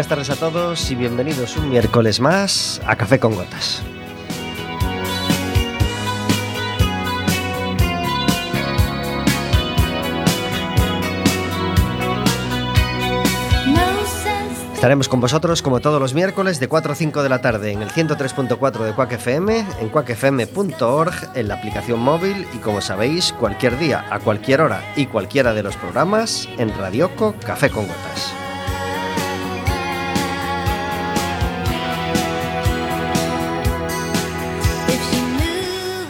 Buenas tardes a todos y bienvenidos un miércoles más a Café con Gotas. Estaremos con vosotros como todos los miércoles de 4 a 5 de la tarde en el 103.4 de Quack FM, en quackfm.org, en la aplicación móvil y como sabéis, cualquier día, a cualquier hora y cualquiera de los programas en Radioco Café con Gotas.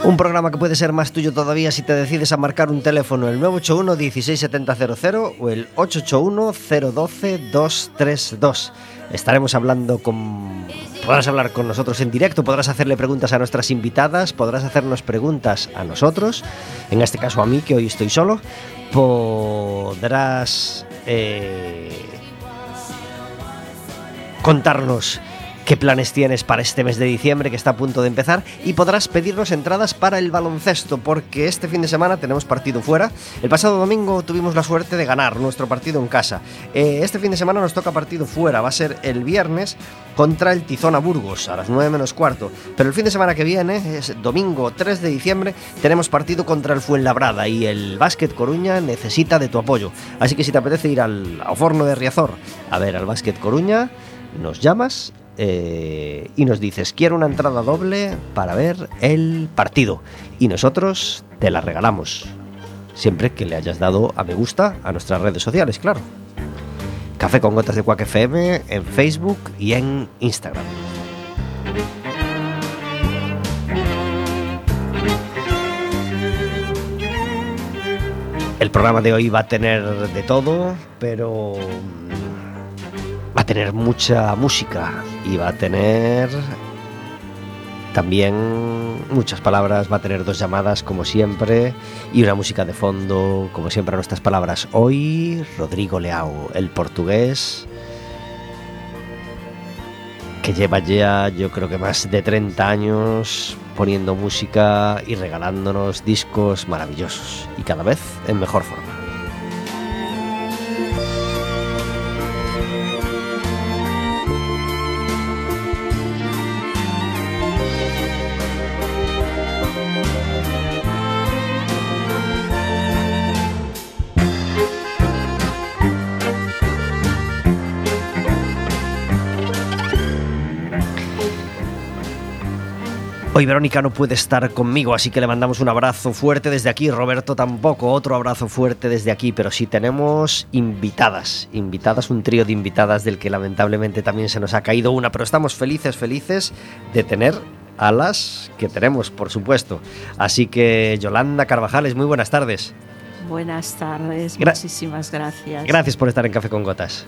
Un programa que puede ser más tuyo todavía si te decides a marcar un teléfono el 981 16700 o el 881 012 232. Estaremos hablando con podrás hablar con nosotros en directo, podrás hacerle preguntas a nuestras invitadas, podrás hacernos preguntas a nosotros, en este caso a mí que hoy estoy solo, podrás eh, contarnos qué planes tienes para este mes de diciembre que está a punto de empezar y podrás pedirnos entradas para el baloncesto porque este fin de semana tenemos partido fuera. El pasado domingo tuvimos la suerte de ganar nuestro partido en casa. Eh, este fin de semana nos toca partido fuera, va a ser el viernes contra el Tizona Burgos a las 9 menos cuarto. Pero el fin de semana que viene, es domingo 3 de diciembre, tenemos partido contra el Fuenlabrada y el Básquet Coruña necesita de tu apoyo. Así que si te apetece ir al, al Forno de Riazor a ver al Básquet Coruña, nos llamas eh, y nos dices, quiero una entrada doble para ver el partido. Y nosotros te la regalamos. Siempre que le hayas dado a me gusta a nuestras redes sociales, claro. Café con gotas de Quack FM en Facebook y en Instagram. El programa de hoy va a tener de todo, pero tener mucha música y va a tener también muchas palabras, va a tener dos llamadas como siempre y una música de fondo como siempre a nuestras palabras. Hoy Rodrigo Leao, el portugués que lleva ya yo creo que más de 30 años poniendo música y regalándonos discos maravillosos y cada vez en mejor forma. Hoy Verónica no puede estar conmigo, así que le mandamos un abrazo fuerte desde aquí. Roberto tampoco, otro abrazo fuerte desde aquí, pero sí tenemos invitadas, invitadas, un trío de invitadas del que lamentablemente también se nos ha caído una, pero estamos felices, felices de tener a las que tenemos, por supuesto. Así que Yolanda Carvajales, muy buenas tardes. Buenas tardes, Gra muchísimas gracias. Gracias por estar en Café con Gotas.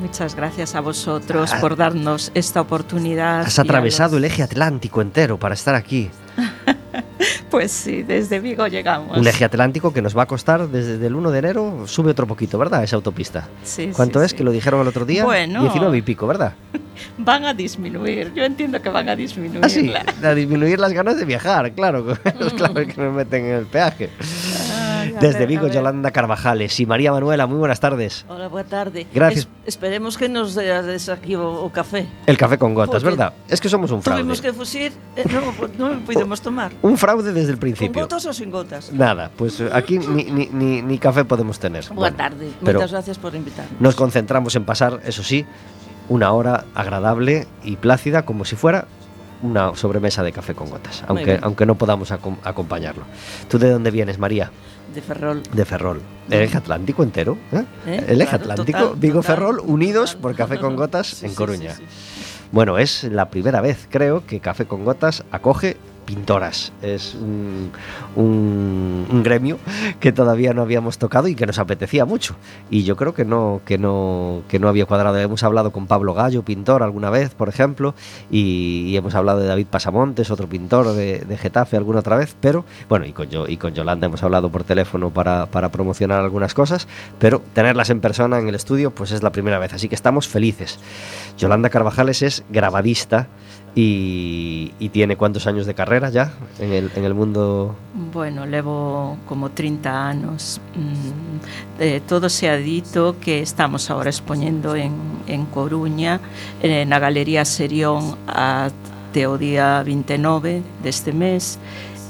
Muchas gracias a vosotros por darnos esta oportunidad. Has atravesado los... el eje atlántico entero para estar aquí. pues sí, desde Vigo llegamos. Un eje atlántico que nos va a costar desde el 1 de enero, sube otro poquito, ¿verdad? Esa autopista. Sí, ¿Cuánto sí, es? sí. Que lo dijeron el otro día. Bueno. 19 y pico, ¿verdad? Van a disminuir, yo entiendo que van a disminuir. Ah, sí, a disminuir las ganas de viajar, claro. claro que me meten en el peaje. Ay, Desde Vigo. Yolanda Carvajales y María Manuela, muy buenas tardes. Hola, boa tarde. Gracias. Es, esperemos que nos des aquí o, o café. El café con gotas, Porque ¿verdad? Es que somos un fraude. Tuvimos que fusil, eh, non, o po- non o podemos tomar. Un fraude desde el Con principio. gotas ou sin gotas? Nada, pues eh, aquí ni, ni, ni, ni café podemos tener. Boa Bueno, tarde. pero Moitas gracias por invitarnos. nos concentramos en pasar, eso sí, una hora agradable y plácida como si fuera una sobremesa de café con gotas, aunque, aunque no podamos acom- acompañarlo. ¿Tú de dónde vienes, María? De Ferrol. De Ferrol. ¿El eje atlántico entero? ¿eh? ¿Eh? El eje Claro, atlántico, total, Vigo total, Ferrol, unidos total. por Café con Gotas Sí, en Coruña. sí, sí. Bueno, es la primera vez, creo, que Café con Gotas acoge pintoras. Es un, gremio que todavía no habíamos tocado y que nos apetecía mucho. Y yo creo que no, que no, que no había cuadrado. Hemos hablado con Pablo Gallo, pintor, alguna vez, por ejemplo, y, y hemos hablado de David Pasamontes, otro pintor de, de Getafe, alguna otra vez, pero bueno, y con, yo, y con Yolanda hemos hablado por teléfono para, para promocionar algunas cosas, pero tenerlas en persona en el estudio, pues es la primera vez. Así que estamos felices. Yolanda Carvajales es grabadista Y, y, tiene cuántos años de carrera ya en el, en el mundo? Bueno, levo como 30 anos. Mm, eh, todo se ha dito que estamos ahora expoñendo en, en Coruña, eh, na Galería Serión até o día 29 deste mes,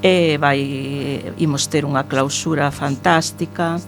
e vai, imos ter unha clausura fantástica,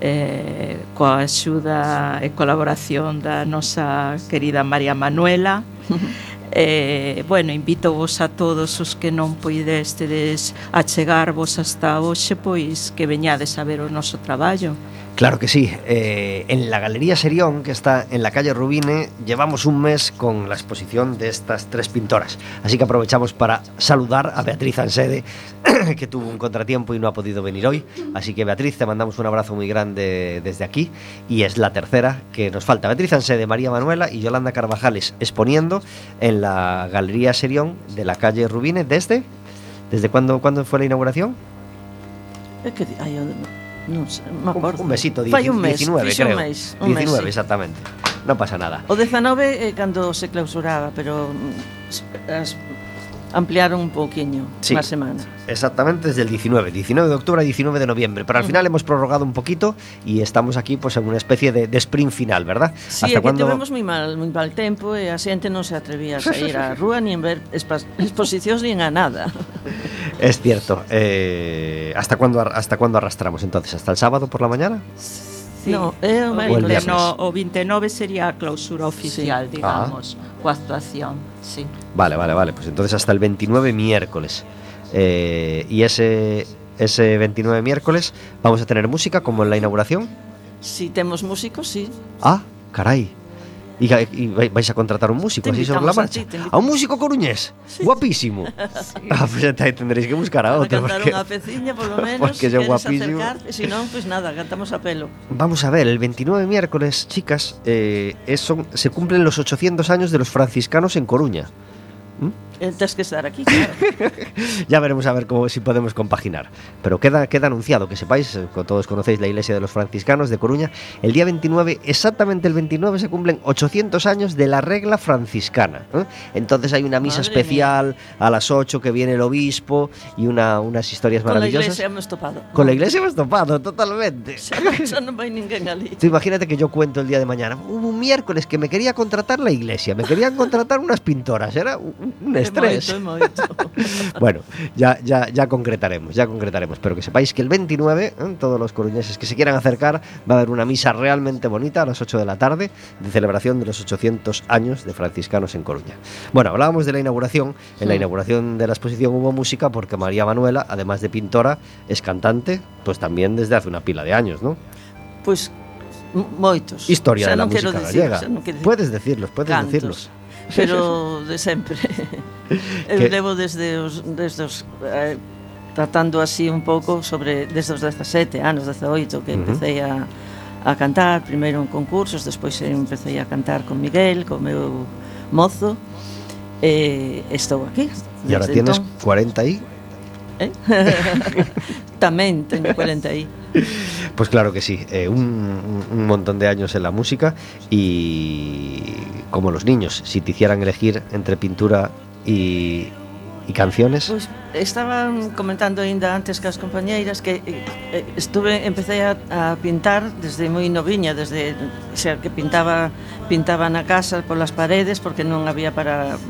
eh, coa axuda e colaboración da nosa querida María Manuela Eh, bueno, invito vos a todos os que non poidestedes achegarvos hasta hoxe, pois que veñades a ver o noso traballo. Claro que sí. Eh, en la Galería Serión, que está en la calle Rubine, llevamos un mes con la exposición de estas tres pintoras. Así que aprovechamos para saludar a Beatriz Ansede, que tuvo un contratiempo y no ha podido venir hoy. Así que Beatriz, te mandamos un abrazo muy grande desde aquí. Y es la tercera que nos falta. Beatriz Ansede, María Manuela y Yolanda Carvajales exponiendo en la Galería Serión de la calle Rubine desde... ¿Desde cuándo, cuándo fue la inauguración? É que di- ai, eu non sei, me acordo. Un, un mesito, Fai un mes, 19, creo. Un mes, un 19, mes, sí. exactamente. Non pasa nada. O 19 eh, cando se clausuraba, pero as ampliaron un pouquiño Sí. má semana. Exactamente desde el 19, 19 de octubre a 19 de noviembre. Pero al final hemos prorrogado un poquito y estamos aquí pues en una especie de, de sprint final, ¿verdad? Sí, é que tivemos moi mal, moi mal tempo e a xente non se atrevía a sair á rúa ni en ver espa- exposicións ni a nada. Es cierto. Eh, ¿hasta, cuándo, ar- ¿Hasta cuándo arrastramos entonces? ¿Hasta el sábado por la mañana? Sí. No, é o o, mércoles. 29, o 29 sería a clausura oficial, Ah. digamos, coa actuación, sí. Vale, vale, vale. Pues entonces hasta el 29 miércoles. Eh, y ese, ese 29 miércoles vamos a tener música como en la inauguración. Si temos músicos, sí. Ah, caray. Y, y vai- vais a contratar un músico así sobre la a marcha. invitamos. a un músico coruñés. Guapísimo. Ah, pues entonces tendréis que buscar a A otro. cantar porque- unha peciña, polo menos. porque yo guapísimo. acercar, non, pois pues nada, cantamos a pelo. Vamos a ver, el 29 miércoles, chicas, eh, es- son- se cumplen los 800 años de los franciscanos en Coruña. Eh, Tens que estar aquí, claro. Ya veremos a ver cómo si podemos compaginar. Pero queda, queda anunciado, que sepáis, eh, todos conocéis la iglesia de los franciscanos de Coruña, el día 29, exactamente el 29, se cumplen 800 años de la regla franciscana. ¿eh? Entonces hay una misa Madre especial a las 8 que viene el obispo y una, unas historias Con la maravillosas. iglesia hemos topado. Con la iglesia hemos topado, totalmente. Tú imagínate que yo cuento el día de mañana. Hubo un miércoles que me quería contratar la iglesia, me querían contratar unas pintoras, era un, un Bueno, ya, ya, ya concretaremos, ya concretaremos. Pero que sepáis que el 29, ¿eh? todos los coruñeses que se quieran acercar, va a haber una misa realmente bonita a las 8 de la tarde de celebración de los 800 años de franciscanos en Coruña. Bueno, hablábamos de la inauguración. En la inauguración de la exposición hubo música porque María Manuela, además de pintora, es cantante, pues también desde hace una pila de años, ¿no? M- moitos. Historia de la quero música gallega. Puedes decirlos, puedes cantos, decirlos. Pero de sempre. Eu Que- levo desde os, desde os eh, tratando así un pouco sobre desde os 17 anos, 18 que empecé a a cantar, primeiro en concursos, despois empecé a cantar con Miguel, co meu mozo. E estou aquí. Y ahora desde tienes entón. 40 y... Eh? Tamén teño 40 aí. Pues claro que sí, eh, un- un montón de años en la música y como los niños, si te hicieran elegir entre pintura y, e canciones? Pois pues, estaban comentando aínda antes que as compañeiras que eh, eh, estuve empecé a, a pintar desde moi noviña, desde o sea, que pintaba pintaba na casa polas paredes porque non había para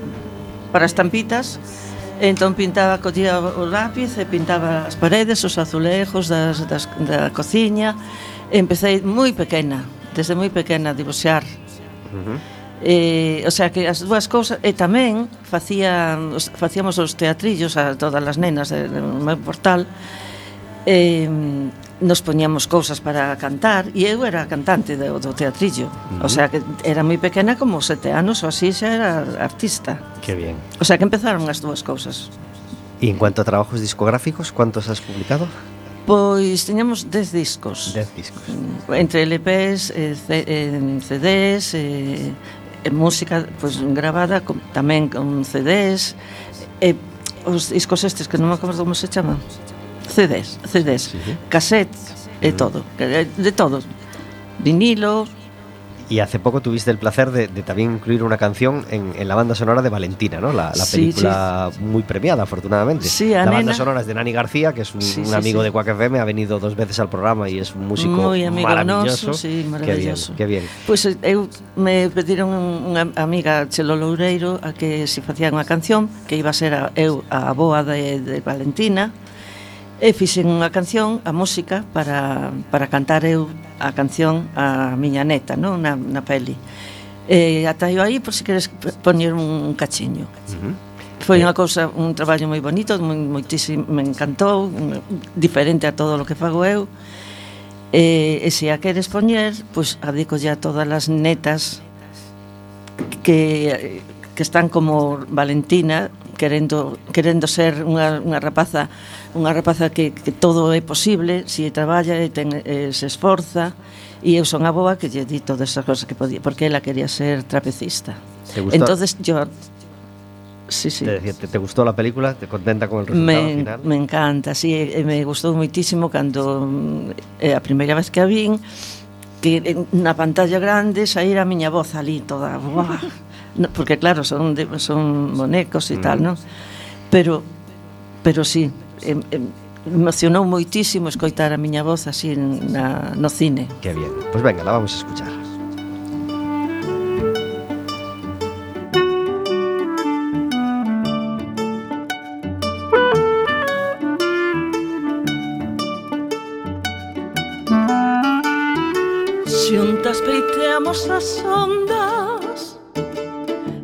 para estampitas. Entón pintaba, collía o lápiz e pintaba as paredes, os azulejos das, das, da cociña. Empecé moi pequena, desde moi pequena a dibuixar. Uh -huh Eh, o sea que as dúas cousas e tamén facían os, facíamos os teatrillos a todas as nenas de, do meu portal eh, nos poñíamos cousas para cantar e eu era cantante do, do teatrillo uh -huh. o sea que era moi pequena como sete anos ou así xa era artista que bien o sea que empezaron as dúas cousas e en cuanto a trabajos discográficos cuántos has publicado? Pois teñamos 10 discos. 10 discos. Entre LPs, eh, CDs, eh, e música pois, gravada con, tamén con CDs e eh, os discos estes que non me acordo como se chaman CDs, CDs, sí, sí. cassette e todo, de todo. Eh, Vinilos Y hace poco tuviste el placer de, también incluir una canción en, la banda sonora de Valentina, ¿no? La, película muy premiada, afortunadamente. Sí, La banda sonora es de Nani García, que es un, amigo de Quack FM, ha venido dos veces al programa y es un músico muy maravilloso. Sí, maravilloso. Qué bien, Pues eh, me pediron unha amiga Chelo Loureiro a que se facía unha canción que iba a ser a, eu a boa de, de Valentina E fixen unha canción, a música, para, para cantar eu a canción a miña neta, non? Na, na peli. E ata eu aí, por se queres poñer un, un cachiño. Uh -huh. Foi unha eh. cousa, un traballo moi bonito, moi, moitísimo, me encantou, diferente a todo o que fago eu. E, e se a queres poñer, pois adico ya todas as netas que, que están como Valentina, querendo, querendo ser unha, unha rapaza unha rapaza que, que todo é posible, se traballa e ten, e se esforza, e eu son a boa que lle di todas esas cosas que podía, porque ela quería ser trapecista. ¿Te gustó? Entonces yo Sí, sí. Te, te, te gustou a película? Te contenta con el resultado me, final? Me encanta, sí, eh, me gustou moitísimo cando mm, eh, a primeira vez que a vin que na pantalla grande saíra a miña voz ali toda buah, no, porque claro, son de, son bonecos e mm. tal, non? Pero pero sí, em, em, emocionou moitísimo escoitar a miña voz así na, no cine. Que bien. Pois pues venga, la vamos a escuchar. Xuntas peiteamos as ondas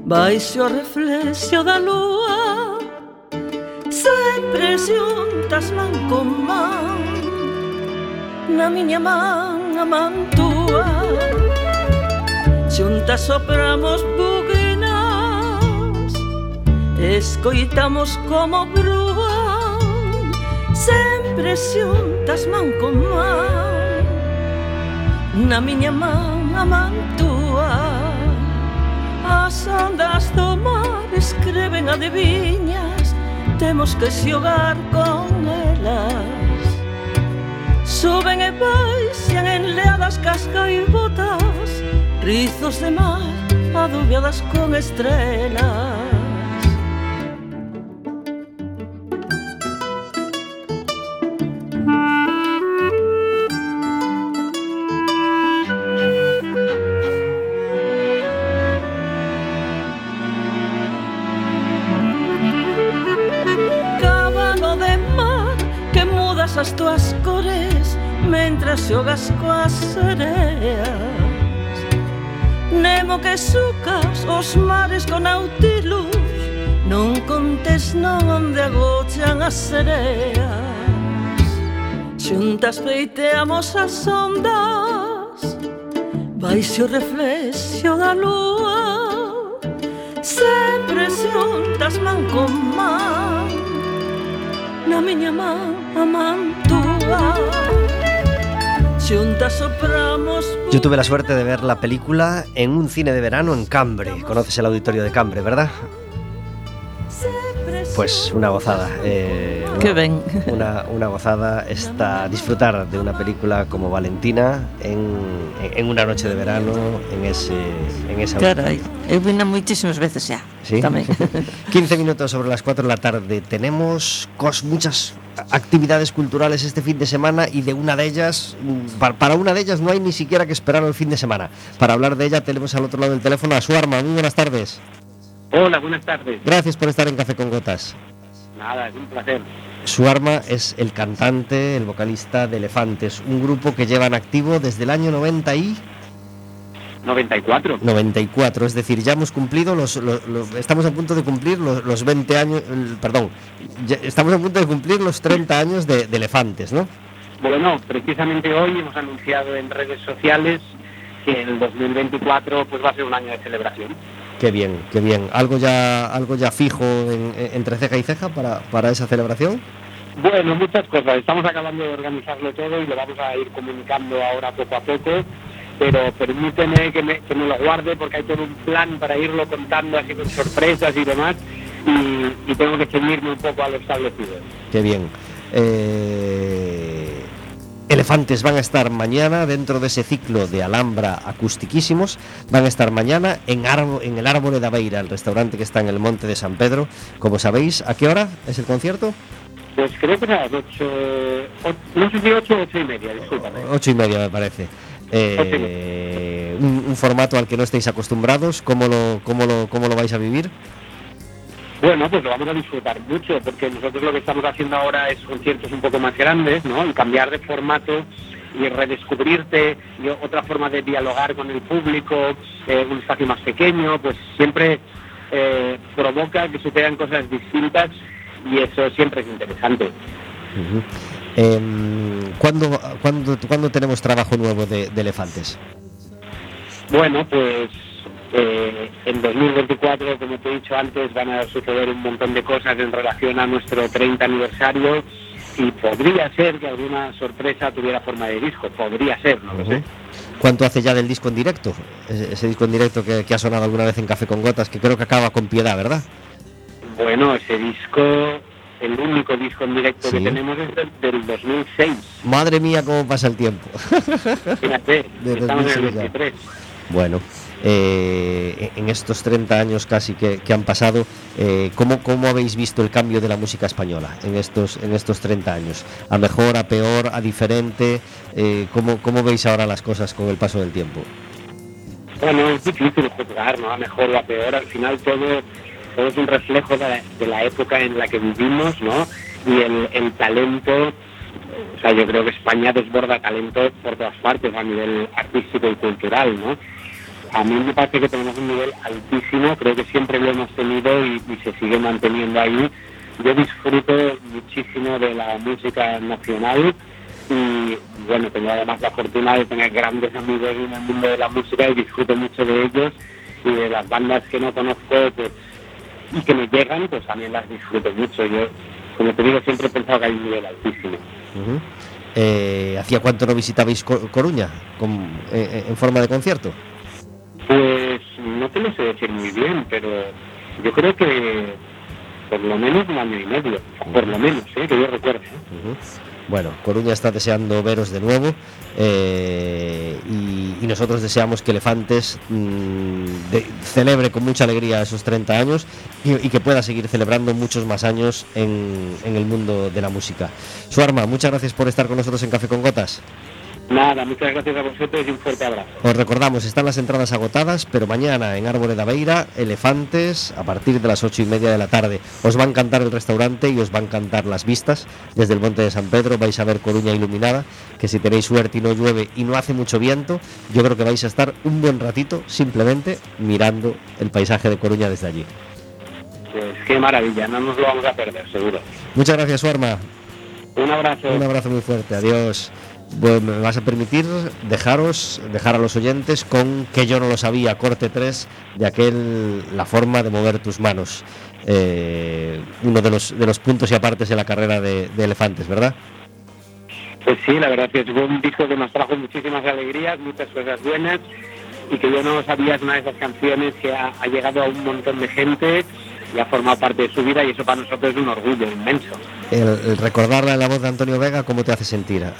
Baixo o reflexo da luz se presuntas man con man Na miña man a man túa Xuntas sopramos buguinas Escoitamos como brúan Sempre xuntas man con man Na miña man a man túa As ondas do mar escreven adivinhas temos que xogar con elas Suben e baixan enleadas cascaibotas Rizos de mar adubiadas con estrelas xogas coas sereas Nemo que sucas os mares con nautilus Non contes non onde agochan as sereas Xuntas peiteamos as ondas. Baixo o reflexo da lúa. Sempre xuntas man con man. Na miña man a man tua Yo tuve la suerte de ver la película en un cine de verano en Cambre. Conoces el auditorio de Cambre, ¿verdad? Pues una gozada. Eh, una, ven. Una, una, gozada está disfrutar de una película como Valentina en, en una noche de verano en ese en esa Carai, eu vina moitísimas veces xa. ¿Sí? Tamén. 15 minutos sobre las 4 de la tarde. Tenemos cos, muchas actividades culturales este fin de semana y de una de ellas, mm, para una de ellas no hay ni siquiera que esperar el fin de semana. Para hablar de ella tenemos al otro lado del teléfono a Suarma. Muy buenas tardes. Hola, buenas tardes. Gracias por estar en Café con Gotas. Nada, es un placer. Suarma es el cantante, el vocalista de Elefantes, un grupo que llevan activo desde el año 90 y... 94. 94, es decir, ya hemos cumplido los, estamos a punto de cumplir los, 20 años, perdón, estamos a punto de cumplir los 30 años de, Elefantes, ¿no? Bueno, precisamente hoy hemos anunciado en redes sociales que el 2024 pues va a ser un año de celebración. Qué bien, qué bien. ¿Algo ya, algo ya fijo entre ceja y ceja para, para esa celebración? Bueno, muchas cosas. Estamos acabando de organizarlo todo y lo vamos a ir comunicando ahora poco a poco pero permíteme que me, que me lo guarde porque hay todo un plan para irlo contando así con sorpresas y demás y, y tengo que ceñirme un poco a lo establecido. Qué bien. Eh, elefantes van a estar mañana dentro de ese ciclo de Alhambra acustiquísimos. Van a estar mañana en, en el Árbol de Aveira, el restaurante que está en el Monte de San Pedro. Como sabéis, ¿a qué hora es el concierto? Pues creo que a las 8, no sé si 8 o 8 y media, discúlpame. 8 y media me parece. Eh, un, un, formato al que no estéis acostumbrados, ¿cómo lo, cómo lo, cómo lo vais a vivir? Bueno, pues lo vamos a disfrutar mucho, porque nosotros lo que estamos haciendo ahora es conciertos un poco más grandes, ¿no? Y cambiar de formato y redescubrirte y otra forma de dialogar con el público, eh, un espacio más pequeño, pues siempre eh, provoca que sucedan cosas distintas y eso siempre es interesante. Eh, ¿cuándo, cuándo, ¿Cuándo tenemos trabajo nuevo de, de Elefantes? Bueno, pues eh, en 2024, como te he dicho antes, van a suceder un montón de cosas en relación a nuestro 30 aniversario y podría ser que alguna sorpresa tuviera forma de disco, podría ser, no lo sé. ¿Cuánto hace ya del disco en directo? Ese, ese disco en directo que, que, ha sonado alguna vez en Café con Gotas, que creo que acaba con piedad, ¿verdad? Bueno, ese disco, el único disco en directo ¿Sí? que tenemos es del, del, 2006. Madre mía, cómo pasa el tiempo. Fíjate, de estamos en el 23. Bueno, eh, en estos 30 años casi que, que han pasado, eh, ¿cómo, ¿cómo, habéis visto el cambio de la música española en estos, en estos 30 años? ¿A mejor, a peor, a diferente? Eh, ¿cómo, ¿Cómo veis ahora las cosas con el paso del tiempo? Bueno, es difícil juzgar, ¿no? A mejor o a peor, al final todo, todo es un reflejo de la, época en la que vivimos, ¿no? Y el, el talento o sea, yo creo que España desborda talento por todas partes a nivel artístico y cultural, ¿no? A mí me parece que tenemos un nivel altísimo, creo que siempre lo hemos tenido y, y se sigue manteniendo ahí. Yo disfruto muchísimo de la música nacional y bueno, tengo además la fortuna de tener grandes amigos en el mundo de la música y disfruto mucho de ellos y de las bandas que no conozco pues, y que me llegan, pues también las disfruto mucho. Yo, como te digo, siempre he pensado que hay un nivel altísimo. Uh -huh. eh, ¿Hacía cuánto no visitabais Coruña con, eh, en forma de concierto? Pues no te lo sé decir muy bien, pero yo creo que por lo menos un año y medio, por lo menos, ¿eh? que yo recuerde. Uh -huh. Bueno, Coruña está deseando veros de nuevo eh, y, nosotros deseamos que Elefantes de, celebre con mucha alegría esos 30 años y, y, que pueda seguir celebrando muchos más años en, en el mundo de la música. Suarma, muchas gracias por estar con nosotros en Café con Gotas. Nada, muchas gracias a vosotros y un fuerte abrazo. Os recordamos, están las entradas agotadas, pero mañana en Árbore de Aveira, Elefantes, a partir de las ocho y media de la tarde. Os va a encantar el restaurante y os va a encantar las vistas. Desde el Monte de San Pedro vais a ver Coruña iluminada, que si tenéis suerte y no llueve y no hace mucho viento, yo creo que vais a estar un buen ratito simplemente mirando el paisaje de Coruña desde allí. Pues qué maravilla, no nos lo vamos a perder, seguro. Muchas gracias, Suarma. Un abrazo. Un abrazo muy fuerte, adiós. Bueno, me vas a permitir dejaros, dejar a los oyentes con que yo no lo sabía, corte 3 de aquel La forma de mover tus manos. Eh, uno de los, de los puntos y apartes de la carrera de, Elefantes, ¿verdad? Pues sí, la verdad que fue un disco que nos trajo muchísimas alegrías, muchas cosas buenas y que yo no sabía es una de esas canciones que ha, ha llegado a un montón de gente y ha formado parte de su vida y eso para nosotros es un orgullo inmenso. El, el recordarla en la voz de Antonio Vega, ¿cómo te hace sentir a,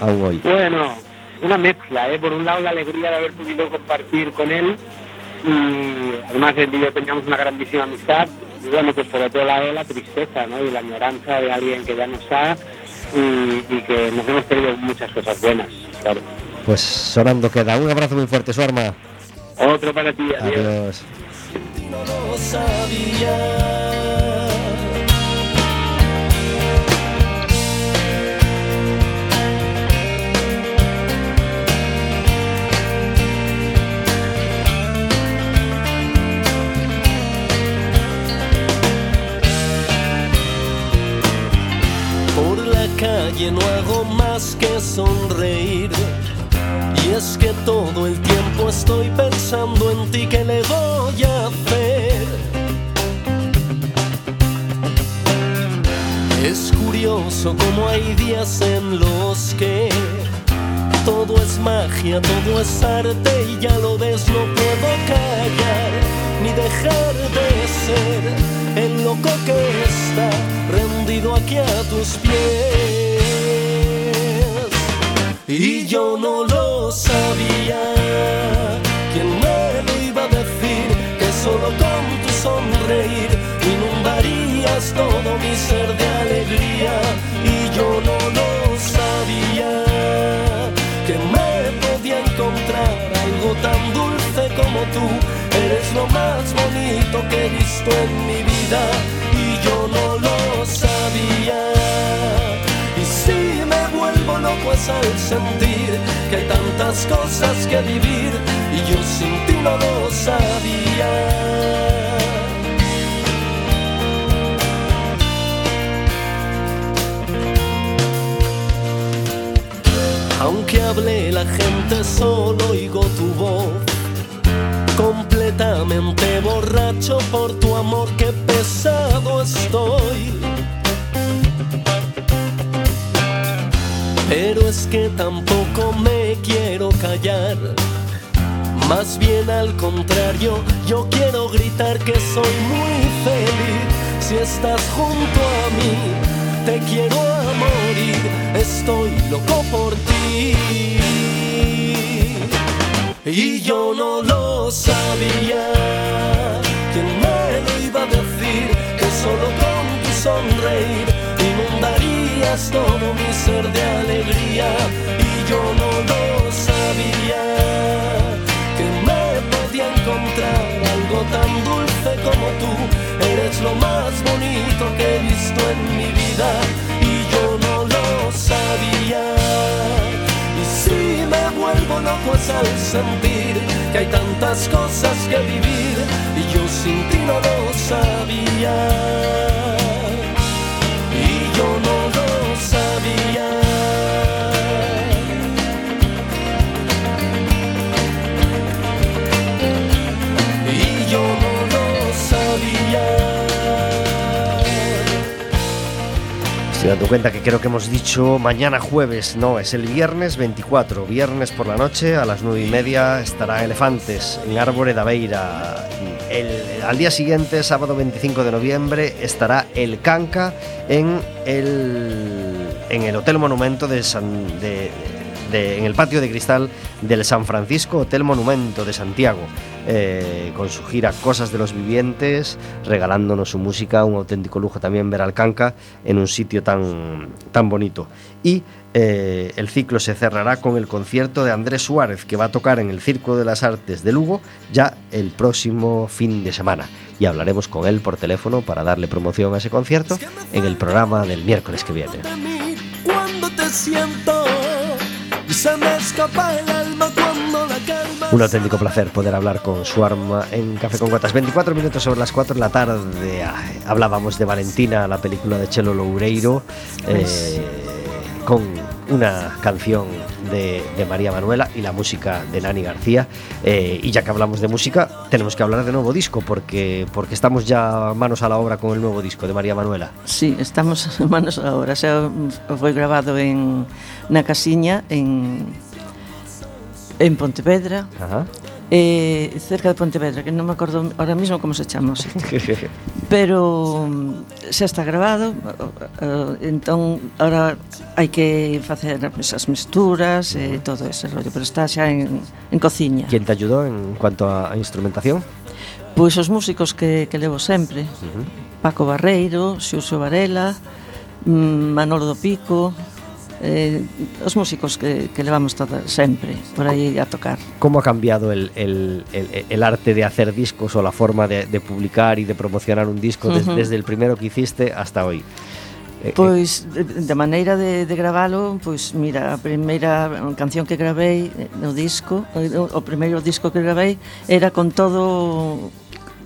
aún hoy? Bueno, una mezcla, ¿eh? por un lado la alegría de haber podido compartir con él y además él y yo teníamos una grandísima amistad y bueno, pues por otro lado la tristeza ¿no? y la añoranza de alguien que ya no está y, y que nos hemos tenido muchas cosas buenas, claro. Pues sonando queda. Un abrazo muy fuerte, su arma. Otro para ti, adiós. adiós. Calle no hago más que sonreír. Y es que todo el tiempo estoy pensando en ti, ¿qué le voy a hacer? Es curioso como hay días en los que todo es magia, todo es arte y ya lo ves, no puedo callar ni dejar de ser el loco que está rendido aquí a tus pies. Y yo no lo sabía. ¿Quién me lo iba a decir que solo con tu sonreír inundarías todo mi ser de alegría? Y yo no lo sabía que me podía encontrar algo tan dulce como tú. Eres lo más bonito que he visto en mi vida y yo no lo sabía. Vuelvo loco es al sentir que hay tantas cosas que vivir y yo sin ti no lo sabía. Aunque hable la gente solo oigo tu voz Completamente borracho por tu amor que pesado estoy Pero es que tampoco me quiero callar Más bien al contrario, yo quiero gritar que soy muy feliz Si estás junto a mí, te quiero a morir Estoy loco por ti y yo no lo sabía. ¿Quién me lo iba a decir? Que solo con tu sonreír todo mi ser de alegría. Y yo no lo sabía. Que me podía encontrar algo tan dulce como tú. Eres lo más bonito que he visto en mi vida. Y yo no lo sabía. Y si me vuelvo loco es al sentir que hay tantas cosas que vivir y yo sin ti no lo sabía. Estoy dando cuenta que creo que hemos dicho mañana jueves, no, es el viernes 24, viernes por la noche a las 9 y media estará Elefantes en Árbore da Beira. Al día siguiente, sábado 25 de noviembre, estará el Canca en el, en el Hotel Monumento de San, de- en el patio de cristal del San Francisco Hotel Monumento de Santiago, eh, con su gira Cosas de los Vivientes, regalándonos su música, un auténtico lujo también ver al Canca en un sitio tan, tan bonito. Y eh, el ciclo se cerrará con el concierto de Andrés Suárez, que va a tocar en el Circo de las Artes de Lugo ya el próximo fin de semana. Y hablaremos con él por teléfono para darle promoción a ese concierto en el programa del miércoles que viene. se me escapa el Un auténtico placer poder hablar con su arma en Café con Gotas. 24 minutos sobre las 4 de la tarde. Ah, Hablábamos de Valentina, la película de Chelo Loureiro, eh, con una canción de, de María Manuela y la música de Nani García. Eh, y ya que hablamos de música, tenemos que hablar de nuevo disco, porque, porque estamos ya manos a la obra con el nuevo disco de María Manuela. Sí, estamos manos ahora. O sea, foi grabado en na casiña en en Pontevedra. Ajá. Eh, cerca de Pontevedra, que non me acordo ahora mismo como se chama o sitio. Pero mm, xa está grabado, eh, eh, entón ahora hai que facer esas misturas e eh, todo ese rollo, pero está xa en, en cociña. Quién te ayudou en cuanto a instrumentación? Pois os músicos que, que levo sempre. Uh -huh. Paco Barreiro, Xuxo Varela, mm, Manolo do Pico, eh, os músicos que, que levamos toda, sempre por aí a tocar. Como ha cambiado el, el, el, el arte de hacer discos o la forma de, de publicar y de promocionar un disco des, uh -huh. desde el primero que hiciste hasta hoy? Eh, eh, pois, de maneira de, de gravalo, pois, mira, a primeira canción que gravei eh, no disco, o, o primeiro disco que gravei era con todo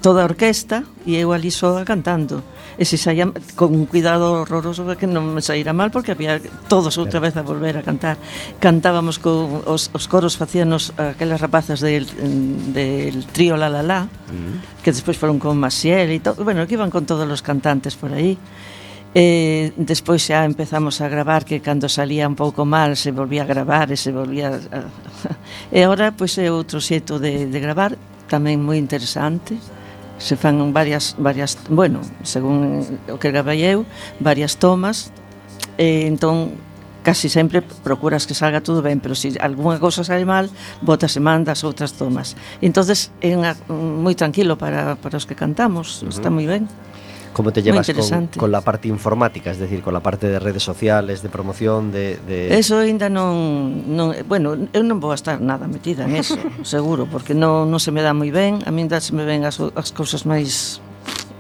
toda a orquesta e eu ali só cantando e se saía con un cuidado horroroso que non me saíra mal porque había todos outra vez a volver a cantar. Cantábamos con os, os coros facíanos aquelas rapazas del, del trío La La La mm. que despois foron con Maciel e todo, bueno, que iban con todos os cantantes por aí. Eh, despois xa empezamos a gravar que cando salía un pouco mal se volvía a gravar e se volvía a... e agora pois é outro xeito de, de gravar tamén moi interesante se fan varias, varias bueno, según o que gravei eu, varias tomas, e entón casi sempre procuras que salga todo ben, pero se si algunha cousa sale mal, botas e mandas outras tomas. Entonces é unha, moi tranquilo para, para os que cantamos, uh -huh. está moi ben. ¿Cómo te llevas con, con, la parte informática, es decir, con la parte de redes sociales, de promoción, de... de... Eso ainda non, non... Bueno, eu non vou estar nada metida en eso, seguro, porque non, non se me dá moi ben, a mí ainda se me ven as, as cousas máis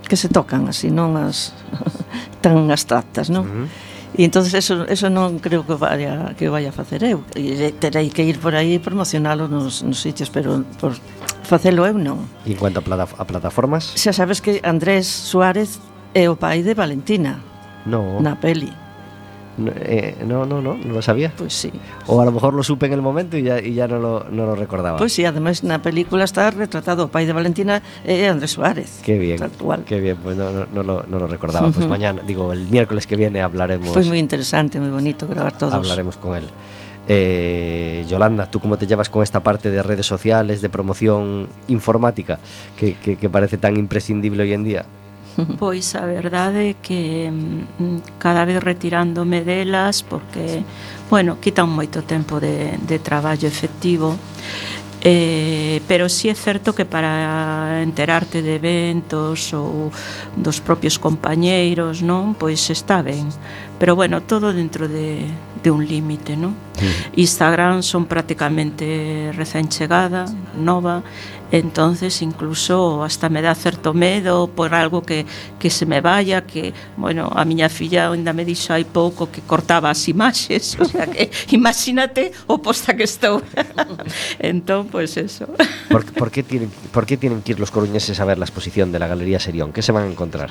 que se tocan así, non as tan abstractas, non? Uh -huh. E entonces eso, eso non creo que vaya que vaya a facer eu. E terei que ir por aí promocionalo nos, nos sitios, pero por facelo eu non. E en cuanto a, plata, a plataformas? Xa sabes que Andrés Suárez é o pai de Valentina. No. Na peli. No, eh, no, no, no, no lo sabía. Pues sí. O a lo mejor lo supe en el momento y ya, y ya no, lo, no lo recordaba. Pues sí, además na película está retratado pai de Valentina e Andrés Suárez. Qué bien, actual. qué bien, pues no, no, no, lo, no lo recordaba. Pues mañana, digo, el miércoles que viene hablaremos. Fue muy interesante, muy bonito grabar todos. Hablaremos con él. Eh, Yolanda, ¿tú cómo te llevas con esta parte de redes sociales, de promoción informática, que, que, que parece tan imprescindible hoy en día? Pois a verdade é que mm, cada vez retirándome delas porque, bueno, quitan moito tempo de, de traballo efectivo Eh, pero sí é certo que para enterarte de eventos ou dos propios compañeiros, non? Pois está ben. Pero bueno, todo dentro de, de un límite, non? Instagram son prácticamente recén chegada, nova, entonces incluso hasta me dá certo medo por algo que, que se me vaya que, bueno, a miña filla ainda me dixo hai pouco que cortaba as imaxes o sea que imagínate o posta que estou entón, pois pues eso por, por, que tienen, por que tienen que ir los coruñeses a ver la exposición de la Galería Serión? Que se van a encontrar?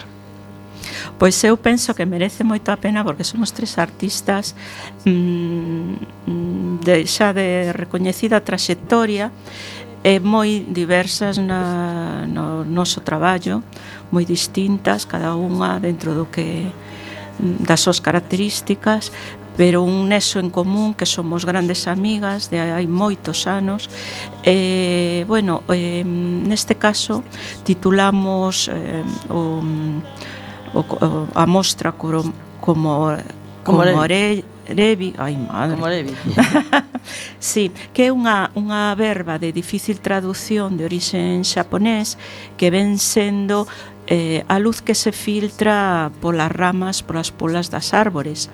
Pois eu penso que merece moito a pena porque somos tres artistas mmm, de, xa de recoñecida traxectoria é moi diversas na, no noso traballo, moi distintas, cada unha dentro do que das súas características, pero un nexo en común que somos grandes amigas de hai moitos anos e, eh, bueno, eh, neste caso titulamos eh, o, o, a mostra como, como, como, como Levi, ai madre. Como Levi. sí, que é unha, unha verba de difícil traducción de orixen xaponés que ven sendo eh, a luz que se filtra polas ramas, polas polas das árbores.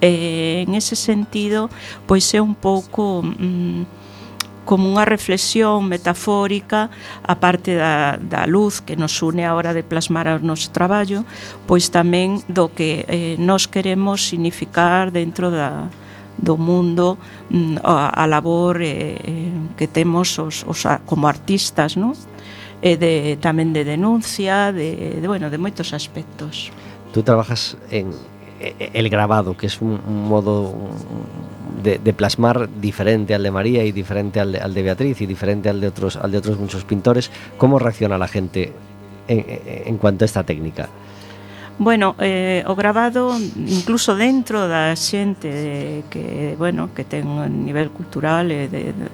Eh, en ese sentido, pois é un pouco... Mm, como unha reflexión metafórica a parte da, da luz que nos une a hora de plasmar o noso traballo, pois tamén do que eh, nos queremos significar dentro da, do mundo mm, a, a labor eh, eh que temos os, os, como artistas, non? e de, tamén de denuncia, de, de, bueno, de moitos aspectos. Tú trabajas en Eh, el grabado, que es un, un modo de, de, plasmar diferente al de María y diferente al de, al de, Beatriz y diferente al de otros al de otros muchos pintores. ¿Cómo reacciona la gente en, en cuanto a esta técnica? Bueno, eh, o grabado incluso dentro da xente que, bueno, que ten un nivel cultural e de, de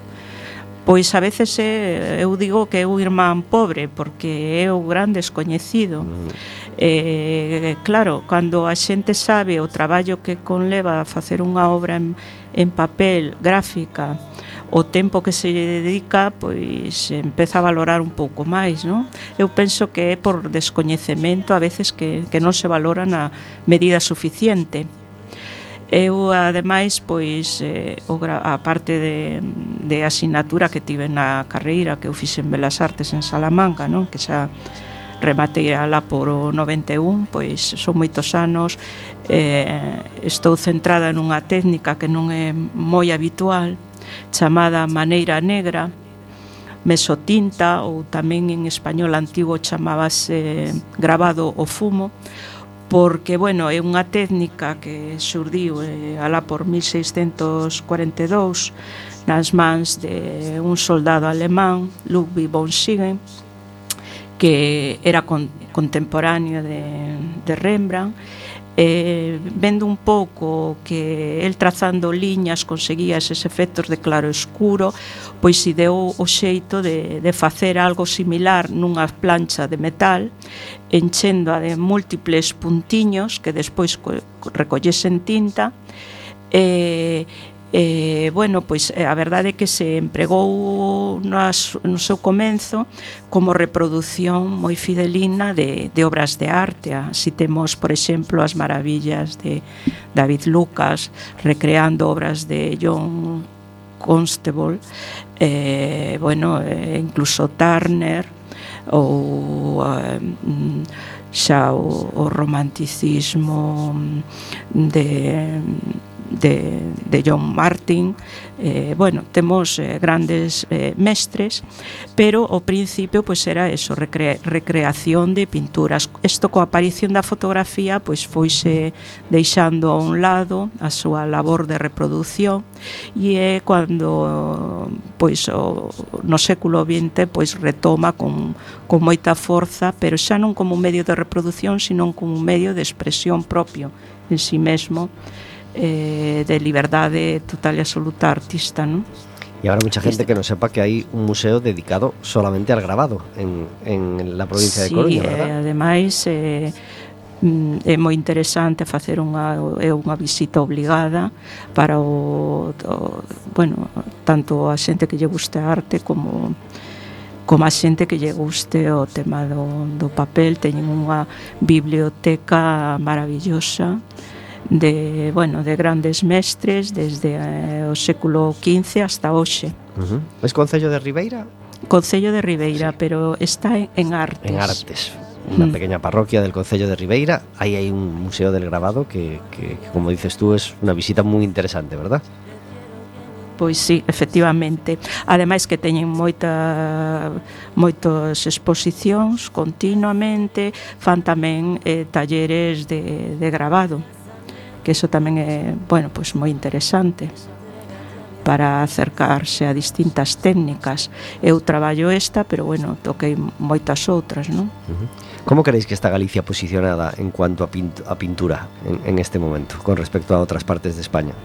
pois a veces é, eu digo que é o irmán pobre porque é o gran descoñecido. Mm. Eh, claro, cando a xente sabe o traballo que conleva facer unha obra en, en papel gráfica, o tempo que se lle dedica, pois empeza a valorar un pouco máis, non? Eu penso que é por descoñecemento a veces que, que non se valora na medida suficiente. Eu, ademais, pois, eh, o a parte de, de asignatura que tive na carreira que eu fixe en Belas Artes en Salamanca, non? Que xa rematei alá por o 91, pois son moitos anos, eh, estou centrada nunha técnica que non é moi habitual, chamada maneira negra, mesotinta ou tamén en español antigo chamábase grabado o fumo, porque, bueno, é unha técnica que xurdiu eh, alá por 1642 nas mans de un soldado alemán, Ludwig von Siegen, que era con, contemporáneo de, de Rembrandt eh, vendo un pouco que el trazando liñas conseguía eses efectos de claro escuro, pois ideou o xeito de, de facer algo similar nunha plancha de metal, enchéndoa de múltiples puntiños que despois recollesen tinta, e eh, eh, bueno, pois a verdade é que se empregou nas, no seu comenzo como reproducción moi fidelina de, de obras de arte. Ah, Así temos, por exemplo, as maravillas de David Lucas recreando obras de John Constable eh, bueno, eh, incluso Turner ou eh, xa o, o romanticismo de de, de John Martin. Eh, bueno, temos eh, grandes eh, mestres pero o principio pois pues, era eso recre, recreación de pinturas. Isto coa aparición da fotografía pois pues, foise deixando a un lado a súa labor de reproducción e é cando pois o, no século XX pois retoma con, con moita forza pero xa non como un medio de reproducción sino como un medio de expresión propio en si sí mesmo eh, de liberdade total e absoluta artista, non? Y habrá mucha gente que no sepa que hay un museo dedicado solamente al grabado en, en la provincia sí, de Coruña, eh, verdad? Sí, Eh, ademais, eh, mm, é moi interesante facer unha é unha visita obligada para o, o bueno, tanto a xente que lle guste a arte como como a xente que lle guste o tema do, do papel teñen unha biblioteca maravillosa de, bueno, de grandes mestres desde eh, o século XV hasta hoxe. Uh -huh. Es Concello de Ribeira? Concello de Ribeira, sí. pero está en, en Artes. En Artes, una mm. pequeña parroquia del Concello de Ribeira. Ahí hay un museo del grabado que, que, que, como dices tú, es una visita muy interesante, ¿verdad? Pois sí, efectivamente. Ademais que teñen moita moitas exposicións continuamente, fan tamén eh, talleres de, de grabado que eso tamén é, bueno, pois moi interesante para acercarse a distintas técnicas. Eu traballo esta, pero bueno, toquei moitas outras, non? Uh -huh. Como queréis que está Galicia posicionada en cuanto a, pint a pintura en, en este momento con respecto a outras partes de España?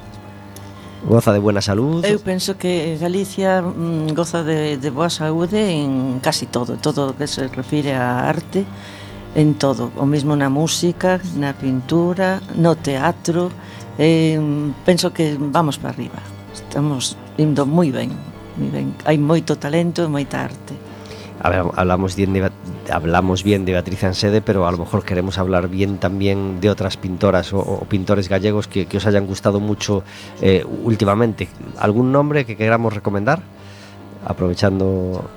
Goza de buena salud? Eu penso que Galicia mm, goza de, de boa saúde en casi todo, todo o que se refire a arte, en todo, o mesmo na música, na pintura, no teatro, eh, penso que vamos para arriba. Estamos indo moi ben, moi ben. Hai moito talento e moita arte. Hablamos bien de hablamos bien de Beatriz Ansede, pero a lo mejor queremos hablar bien también de otras pintoras o, o pintores gallegos que, que, os hayan gustado mucho eh, últimamente. ¿Algún nombre que queramos recomendar? Aprovechando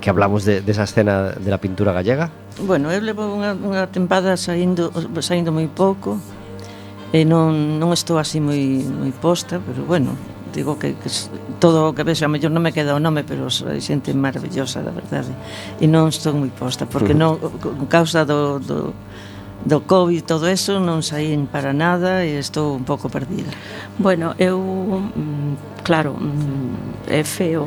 que hablamos de, de esa escena de la pintura gallega? Bueno, eu levo unha, unha tempada saindo, saindo moi pouco e non, non estou así moi, moi posta, pero bueno, digo que, que todo o que vexo, a mellor non me queda o nome, pero hai xente maravillosa, da verdade, e non estou moi posta, porque non, con causa do, do, do Covid, todo eso, non saín para nada e estou un pouco perdida. Bueno, eu, mm, claro, mm, é feo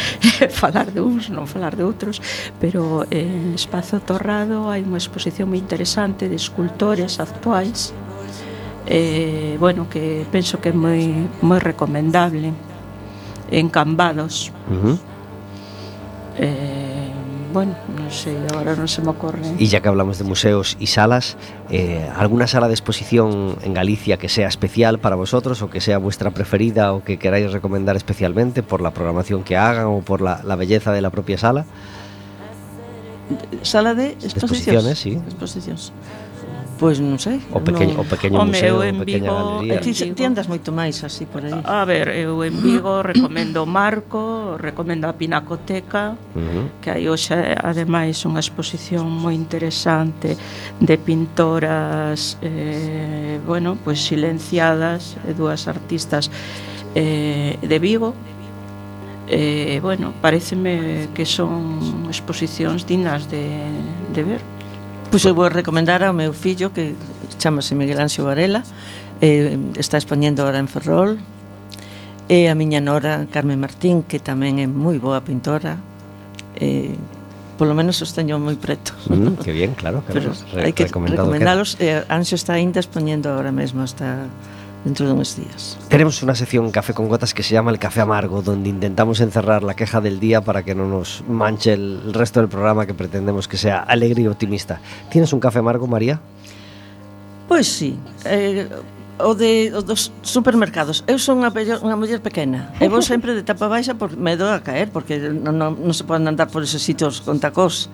falar de uns, non falar de outros, pero en Espazo Torrado hai unha exposición moi interesante de escultores actuais, eh, bueno, que penso que é moi, moi recomendable, en Cambados. Uh -huh. eh, bueno, non sei, agora non se me ocorre E ya que hablamos de museos e salas eh, ¿alguna sala de exposición en Galicia que sea especial para vosotros o que sea vuestra preferida o que queráis recomendar especialmente por la programación que hagan o por la, la belleza de la propia sala? Sala de exposicións? De exposiciones, sí. Exposicións. Pois non sei. O pequeno, no... o pequeno Home, museo, eu en Vigo, galería. Ti, ti andas moito máis así por aí. A ver, eu en Vigo recomendo o Marco, recomendo a Pinacoteca, uh -huh. que aí hoxe ademais unha exposición moi interesante de pintoras eh, bueno, pois pues, silenciadas, dúas artistas eh, de Vigo, eh, bueno, pareceme que son exposicións dignas de, de ver. Pois eu vou recomendar ao meu fillo que chamase Miguel Anxo Varela, eh, está expoñendo agora en Ferrol, e a miña nora Carmen Martín, que tamén é moi boa pintora, eh, polo menos os teño moi preto. Mm, que bien, claro, que Pero re hai que recomendalos. Eh, Anxo está ainda expoñendo agora mesmo, está dentro de uns días. Tenemos una sección Café con Gotas que se llama El Café Amargo, donde intentamos encerrar la queja del día para que no nos manche el resto del programa que pretendemos que sea alegre y optimista. ¿Tienes un café amargo, María? Pois sí, eh, o de o dos supermercados. Eu son unha, pello, unha muller pequena e vou sempre de tapa baixa por medo a caer, porque non, non, non se poden andar por esos sitios con tacós.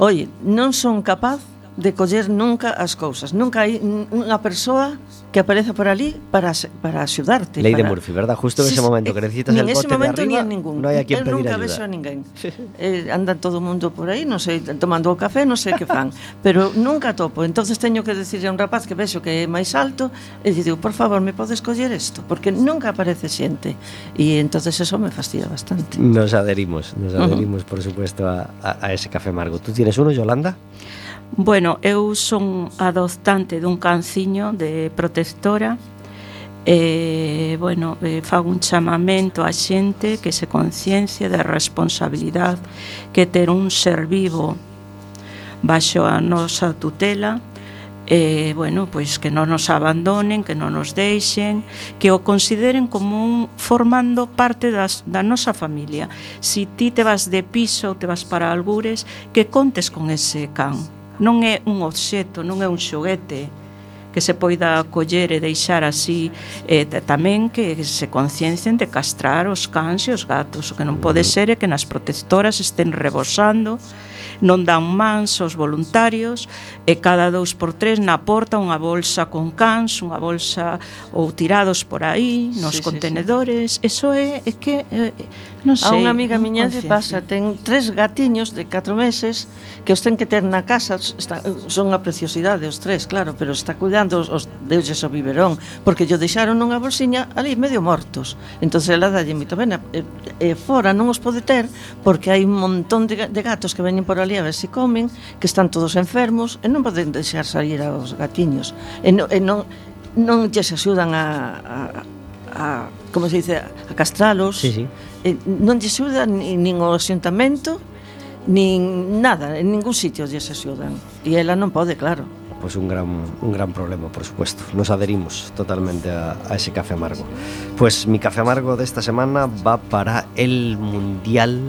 Oye, non son capaz de coller nunca as cousas. Nunca hai unha persoa que apareza por ali para para axudarte. Ley para... de Murphy, ¿verdad? Justo en ese momento que necesitas el bote momento de arriba, ni en ningún. no hai a quien Eu pedir nunca ayuda. vexo a ninguén. eh, anda todo o mundo por aí, non sei, tomando o café, non sei que fan, pero nunca topo. Entonces teño que decirle a un rapaz que vexo que é máis alto e digo, por favor, me podes coller isto? Porque nunca aparece xente. E entonces eso me fastidia bastante. Nos adherimos, nos adherimos, por supuesto, a, a- a ese café amargo. ¿Tú tienes uno, Yolanda? Bueno, eu son adoptante dun canciño de protectora e, bueno, eh, fago un chamamento a xente que se conciencia da responsabilidade que ter un ser vivo baixo a nosa tutela e, bueno, pois que non nos abandonen, que non nos deixen, que o consideren como un formando parte das, da nosa familia. Si ti te vas de piso ou te vas para algures, que contes con ese can non é un obxeto, non é un xoguete que se poida coller e deixar así eh, tamén que se conciencien de castrar os cans e os gatos o que non pode ser é que nas protectoras estén rebosando non dan mans aos voluntarios e cada dous por tres na porta unha bolsa con cans, unha bolsa ou tirados por aí nos sí, contenedores, sí, sí. eso é, é que é, non sei, a unha amiga miña de pasa, ten tres gatiños de 4 meses que os ten que ter na casa, está, son unha preciosidade os tres, claro, pero está cuidando os, os deulles o biberón, porque yo deixaron nunha bolsiña ali medio mortos. Entonces ela dalle moito ben, e, eh, e eh, fora non os pode ter porque hai un montón de, de gatos que veñen por ali a ver se si comen, que están todos enfermos e non poden deixar sair aos gatiños. E, no, e non non lles axudan a, a, a como se dice, a castralos. Sí, sí eh, non lle axudan nin o asuntamento nin nada, en ningún sitio lles axudan. E ela non pode, claro. Pois un gran, un gran problema, por supuesto Nos aderimos totalmente a, a ese café amargo. Pois mi café amargo desta semana va para el Mundial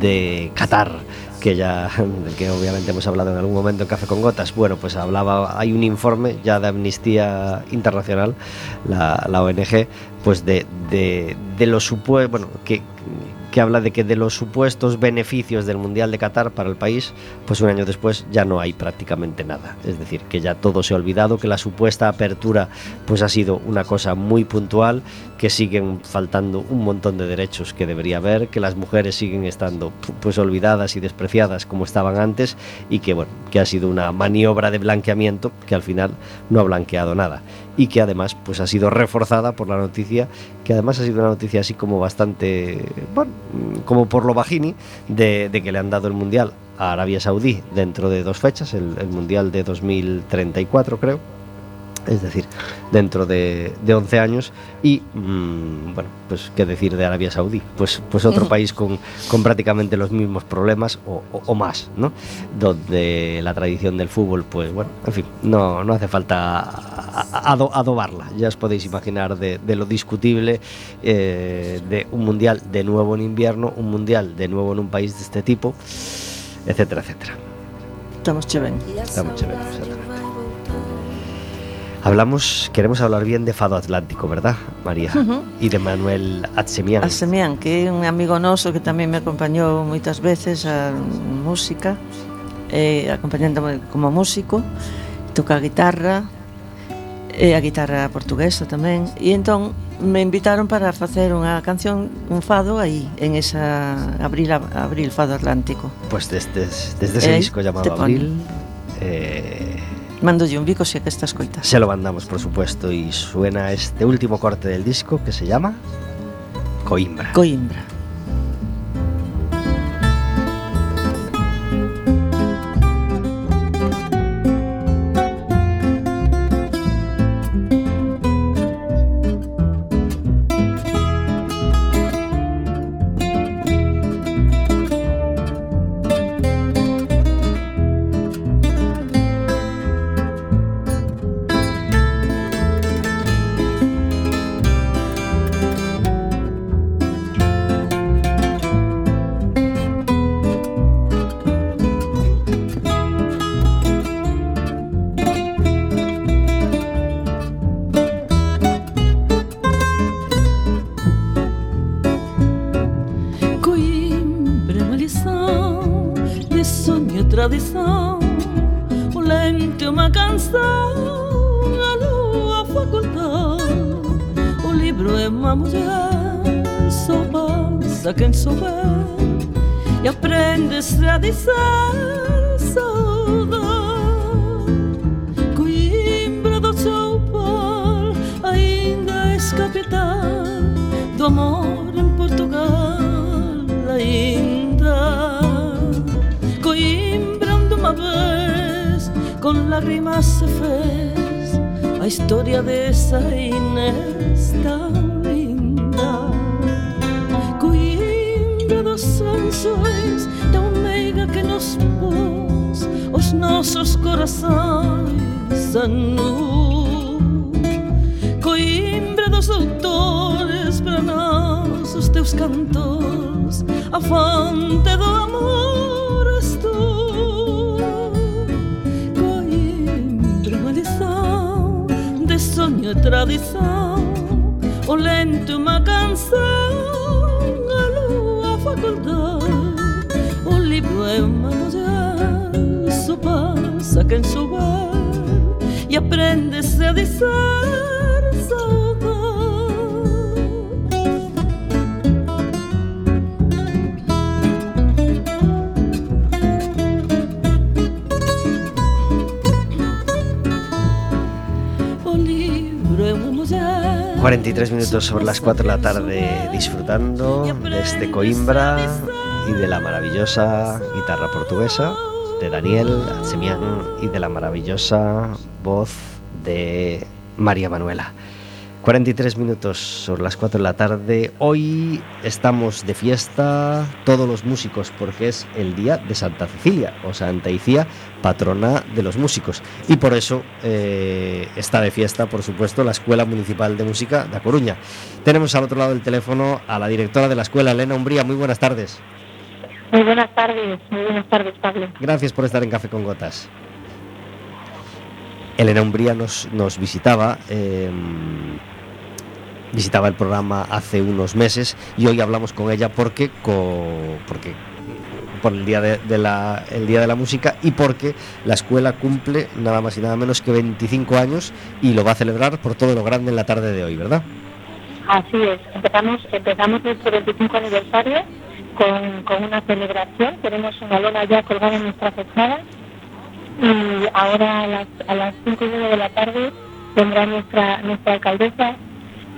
de Qatar. Que ya, que obviamente hemos hablado en algún momento en Café con Gotas. Bueno, pues hablaba, hay un informe ya de Amnistía Internacional, la, la ONG, pues de, de, de los supuestos, bueno, que que habla de que de los supuestos beneficios del Mundial de Qatar para el país, pues un año después ya no hay prácticamente nada. Es decir, que ya todo se ha olvidado, que la supuesta apertura pues ha sido una cosa muy puntual, que siguen faltando un montón de derechos que debería haber, que las mujeres siguen estando pues olvidadas y despreciadas como estaban antes y que bueno, que ha sido una maniobra de blanqueamiento que al final no ha blanqueado nada y que además pues ha sido reforzada por la noticia que además ha sido una noticia así como bastante bueno como por lo bajini de, de que le han dado el mundial a Arabia Saudí dentro de dos fechas el, el mundial de 2034 creo es decir, dentro de, de 11 años y, mmm, bueno, pues qué decir de Arabia Saudí, pues, pues otro país con, con prácticamente los mismos problemas o, o- o más, ¿no? Donde la tradición del fútbol, pues bueno, en fin, no, no hace falta adobarla, ya os podéis imaginar de, de lo discutible eh, de un mundial de nuevo en invierno, un mundial de nuevo en un país de este tipo, etcétera, etcétera. estamos che ben Está muy chévere, exactamente. Hablamos, queremos hablar bien de Fado Atlántico, ¿verdad, María? Uh -huh. De Manuel Atsemian. Atsemian, que é un amigo noso que tamén me acompañou moitas veces a música, eh, acompañándome como músico, toca a guitarra, e eh, a guitarra portuguesa tamén, e entón me invitaron para facer unha canción, un fado aí, en esa Abril, Abril Fado Atlántico. Pois pues desde, desde ese eh, disco chamado Abril, Eh, Mandolle un bico se que estas coitas. Se lo mandamos, por supuesto, y suena este último corte del disco que se llama Coimbra. Coimbra. sangue Coimbra dos doutores Para nós os teus cantores A fonte do amor és tu. Coimbra uma lição De sonho e tradição O lento uma canção A lua a faculdade O livro é uma mulher Só passa quem souber aprende-se a dizer saudade. O libro é uma mulher 43 minutos sobre las 4 de la tarde disfrutando de este Coimbra y de la maravillosa guitarra portuguesa de Daniel Atsemian y de la maravillosa voz de María Manuela. 43 minutos sobre las 4 de la tarde. Hoy estamos de fiesta todos los músicos porque es el día de Santa Cecilia o Santa Icía, patrona de los músicos. Y por eso eh, está de fiesta, por supuesto, la Escuela Municipal de Música de A Coruña. Tenemos al otro lado del teléfono a la directora de la escuela, Elena Umbría. Muy buenas tardes. Muy buenas tardes, muy buenas tardes, Pablo. Gracias por estar en Café con Gotas. Elena Umbría nos, nos visitaba, eh, visitaba el programa hace unos meses y hoy hablamos con ella porque, co- porque por el día de, la, el día de la música y porque la escuela cumple nada más y nada menos que 25 años y lo va a celebrar por todo lo grande en la tarde de hoy, ¿verdad? Así es, empezamos, empezamos nuestro 25 aniversario con, con una celebración. Tenemos una lona ya colgada en nuestra fachada y ahora a las, a las 5 y media de la tarde vendrá nuestra, nuestra alcaldesa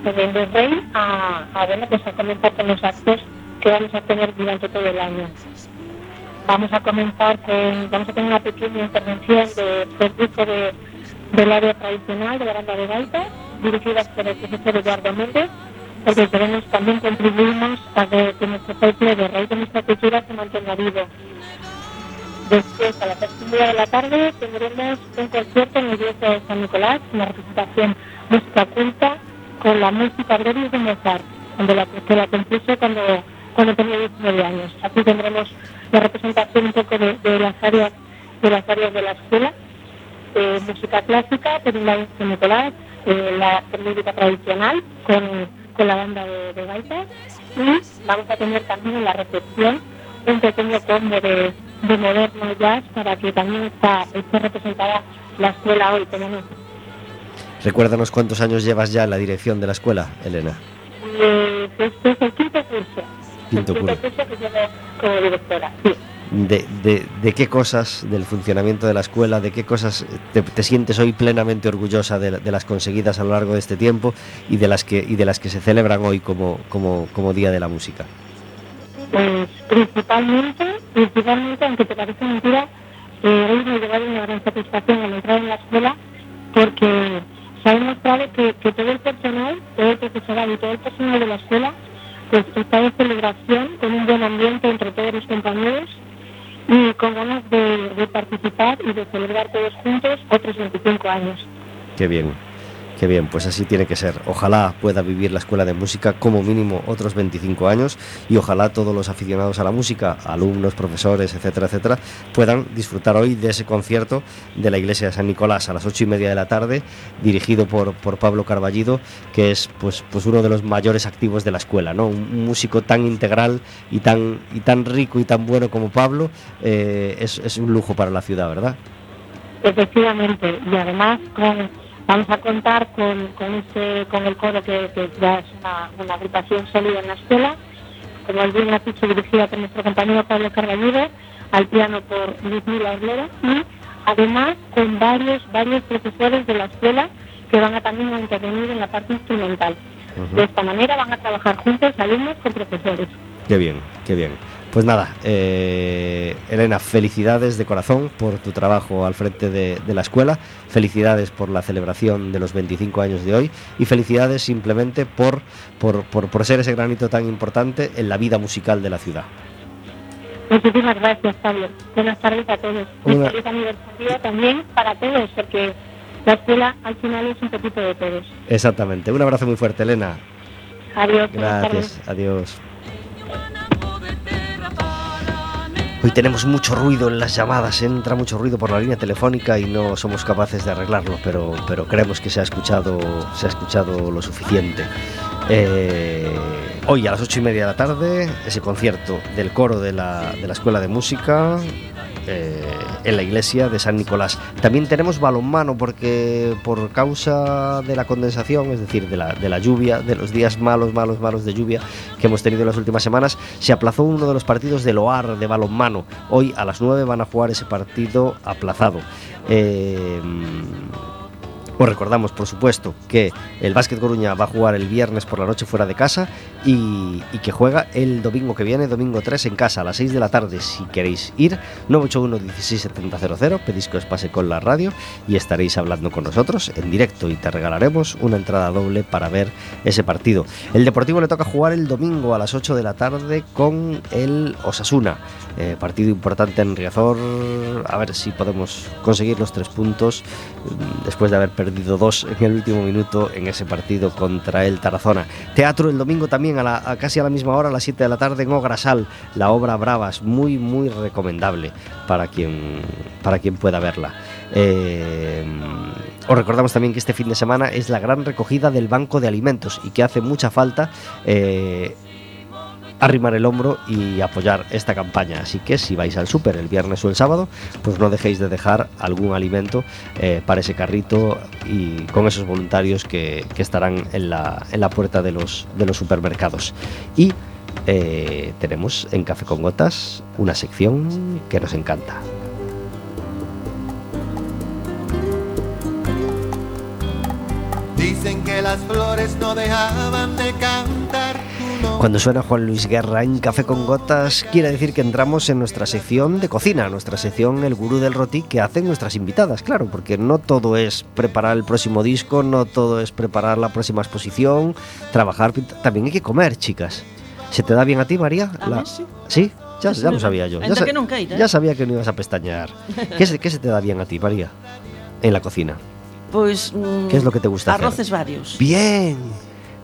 de Rey a, a, bueno, pues a comenzar con los actos que vamos a tener durante todo el año. Vamos a comenzar con, vamos a tener una pequeña intervención de, del grupo de, del área tradicional de la banda de gaita, dirigidas por el profesor Eduardo Méndez, porque queremos también contribuimos a que, nuestro folclore de raíz de nuestra cultura se mantenga vivo. Después, a las seis y media de la tarde, tendremos un concierto en la iglesia de San Nicolás, una representación música culta con la música brevis de Mozart, donde la, que la compuso cuando, cuando tenía 19 años. Aquí tendremos la representación un poco de, de las áreas de las áreas de la escuela, eh, música clásica, lado San Nicolás, eh, la música tradicional con, con la banda de, de y vamos a tener también en la recepción un pequeño combo de, de moderno jazz para que también está, esté representada la escuela hoy, como no. Recuérdanos cuántos años llevas ya en la dirección de la escuela, Elena. Eh, este es el quinto curso. Quinto el quinto curso. que llevo como directora, sí. de, de- de qué cosas del funcionamiento de la escuela, de qué cosas te, te sientes hoy plenamente orgullosa de, de las conseguidas a lo largo de este tiempo y de las que, y de las que se celebran hoy como, como, como Día de la Música. Pues principalmente, principalmente, aunque te parezca mentira, eh, hoy me llevado una gran satisfacción al entrar en la escuela porque se ha demostrado que, que todo el personal, todo el profesorado y todo el personal de la escuela pues está de celebración, con un buen ambiente entre todos los compañeros y con ganas de, de participar y de celebrar todos juntos otros 25 años. Qué bien, Qué bien, pues así tiene que ser. Ojalá pueda vivir la escuela de música como mínimo otros 25 años y ojalá todos los aficionados a la música, alumnos, profesores, etcétera, etcétera, puedan disfrutar hoy de ese concierto de la iglesia de San Nicolás a las ocho y media de la tarde, dirigido por, por Pablo Carballido, que es pues, pues uno de los mayores activos de la escuela, ¿no? Un, músico tan integral y tan, y tan rico y tan bueno como Pablo, eh, es, es un lujo para la ciudad, ¿verdad? Efectivamente, y además con Vamos a contar con, con, este, con el coro que, que ya es una, una, agrupación sólida en la escuela, como el bien ha dicho, dirigida por nuestro compañero Pablo Carballido, al piano por Luzmila Orlera y además con varios, varios profesores de la escuela que van a también a intervenir en la parte instrumental. Uh -huh. De esta manera van a trabajar juntos alumnos con profesores. Qué bien, qué bien. Pues nada, eh, Elena, felicidades de corazón por tu trabajo al frente de, de, la escuela, felicidades por la celebración de los 25 años de hoy y felicidades simplemente por, por, por, por ser ese granito tan importante en la vida musical de la ciudad. Muchísimas gracias, Pablo. Buenas tardes a todos. Un feliz aniversario también para todos, porque la escuela al final es un poquito de todos. Exactamente. Un abrazo muy fuerte, Elena. Adiós. Gracias. Adiós. Hoy tenemos mucho ruido en las llamadas, entra mucho ruido por la línea telefónica y no somos capaces de arreglarlo, pero, pero creemos que se ha escuchado, se ha escuchado lo suficiente. Eh, hoy a las ocho y media de la tarde, ese concierto del coro de la, de la Escuela de Música eh, en la iglesia de San Nicolás. También tenemos balonmano porque por causa de la condensación, es decir, de la, de la lluvia, de los días malos, malos, malos de lluvia que hemos tenido en las últimas semanas, se aplazó uno de los partidos del OAR de balonmano. Hoy a las 9 van a jugar ese partido aplazado. Eh, os recordamos, por supuesto, que el Básquet Coruña va a jugar el viernes por la noche fuera de casa y, que juega el domingo que viene, domingo 3, en casa a las 6 de la tarde. Si queréis ir, 981 167000 pedís que os pase con la radio y estaréis hablando con nosotros en directo y te regalaremos una entrada doble para ver ese partido. El Deportivo le toca jugar el domingo a las 8 de la tarde con el Osasuna. Eh, partido importante en Riazor, a ver si podemos conseguir los tres puntos después de haber perdido dos en el último minuto en ese partido contra el Tarazona. Teatro el domingo también casi a la misma hora, a las 7 de la tarde en Ograsal, la obra Bravas, muy muy recomendable para quien, para quien pueda verla. Eh, os recordamos también que este fin de semana es la gran recogida del Banco de Alimentos y que hace mucha falta eh, arrimar el hombro y apoyar esta campaña. Así que si vais al súper el viernes o el sábado, pues no dejéis de dejar algún alimento eh, para ese carrito y con esos voluntarios que, estarán en la, en la, puerta de los, de los supermercados. Y eh, tenemos en Café con Gotas una sección que nos encanta. Dicen que las flores no dejaban de cantar. Cuando suena Juan Luis Guerra en Café con Gotas, quiere decir que entramos en nuestra sección de cocina, nuestra sección El Gurú del Roti que hacen nuestras invitadas, claro, porque no todo es preparar el próximo disco, no todo es preparar la próxima exposición, trabajar, también hay que comer, chicas. ¿Se te da bien a ti, María? A La... sí. ¿Sí? Ya, ya lo sabía yo. Ya, sa ya sabía que no ibas a pestañear. ¿Qué se, ¿Qué se te da bien a ti, María? En la cocina. Pois mm, ¿Qué es lo que te gusta arroces hacer? varios. Bien.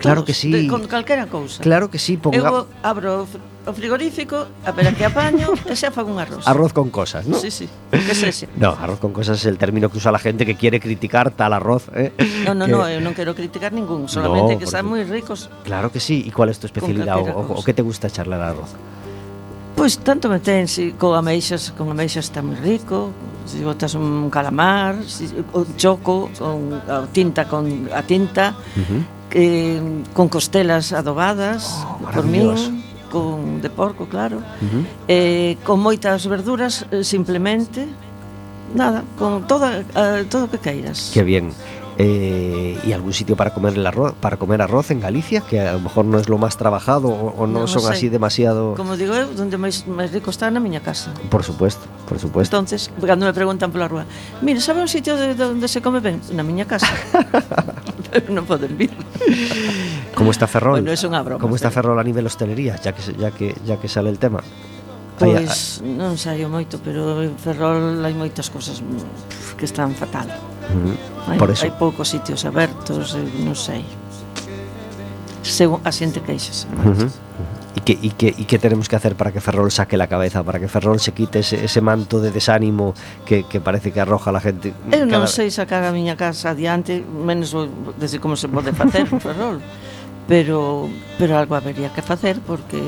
Claro que sí. De, con calquera cousa. Claro que sí, ponga... Eu abro o frigorífico, a ver a que apaño, e xa fago un arroz. Arroz con cosas, ¿no? Sí, sí. Que es se. No, arroz con cosas é el término que usa la gente que quiere criticar tal arroz, eh? No, no, que... no, eu non quero criticar ningún, solamente no, que están moi ricos. Claro que sí. E cuál é tu especialidade o, o, o que te gusta charlar arroz? Pois pues, tanto me ten, si, con ameixas, con ameixas está moi rico, si botas un calamar, si, o choco, con, a tinta con a tinta, uh -huh eh, con costelas adobadas oh, por min con de porco, claro. Uh -huh. Eh con moitas verduras eh, simplemente nada, con toda eh, todo o que queiras. Que bien eh, y algún sitio para comer el arroz, para comer arroz en Galicia, que a lo mejor no es lo más trabajado o, o no, no, son sei. así demasiado. Como digo, donde máis, máis rico está na miña casa. Por supuesto, por supuesto. Entonces, cando me preguntan pola rúa, mira, sabe un sitio de, de onde se come ben? Na miña casa. Pero non poden vir. Como está Ferrol? Bueno, es unha broma. Como está Ferrol a nivel hostelería, ya que ya que ya que sale el tema? Pois pues, non saio moito, pero en Ferrol hai moitas cousas que están fatal. Mm, por eso. Hai poucos sitios abertos, eh, non sei. Según a xente queixas. Uh -huh. E que, e, que, e que teremos que hacer para que Ferrol saque la cabeza, para que Ferrol se quite ese, ese manto de desánimo que, que parece que arroja a la gente. Eu non cada... sei sacar a miña casa adiante, menos desde como se pode facer Ferrol, pero, pero algo habería que facer porque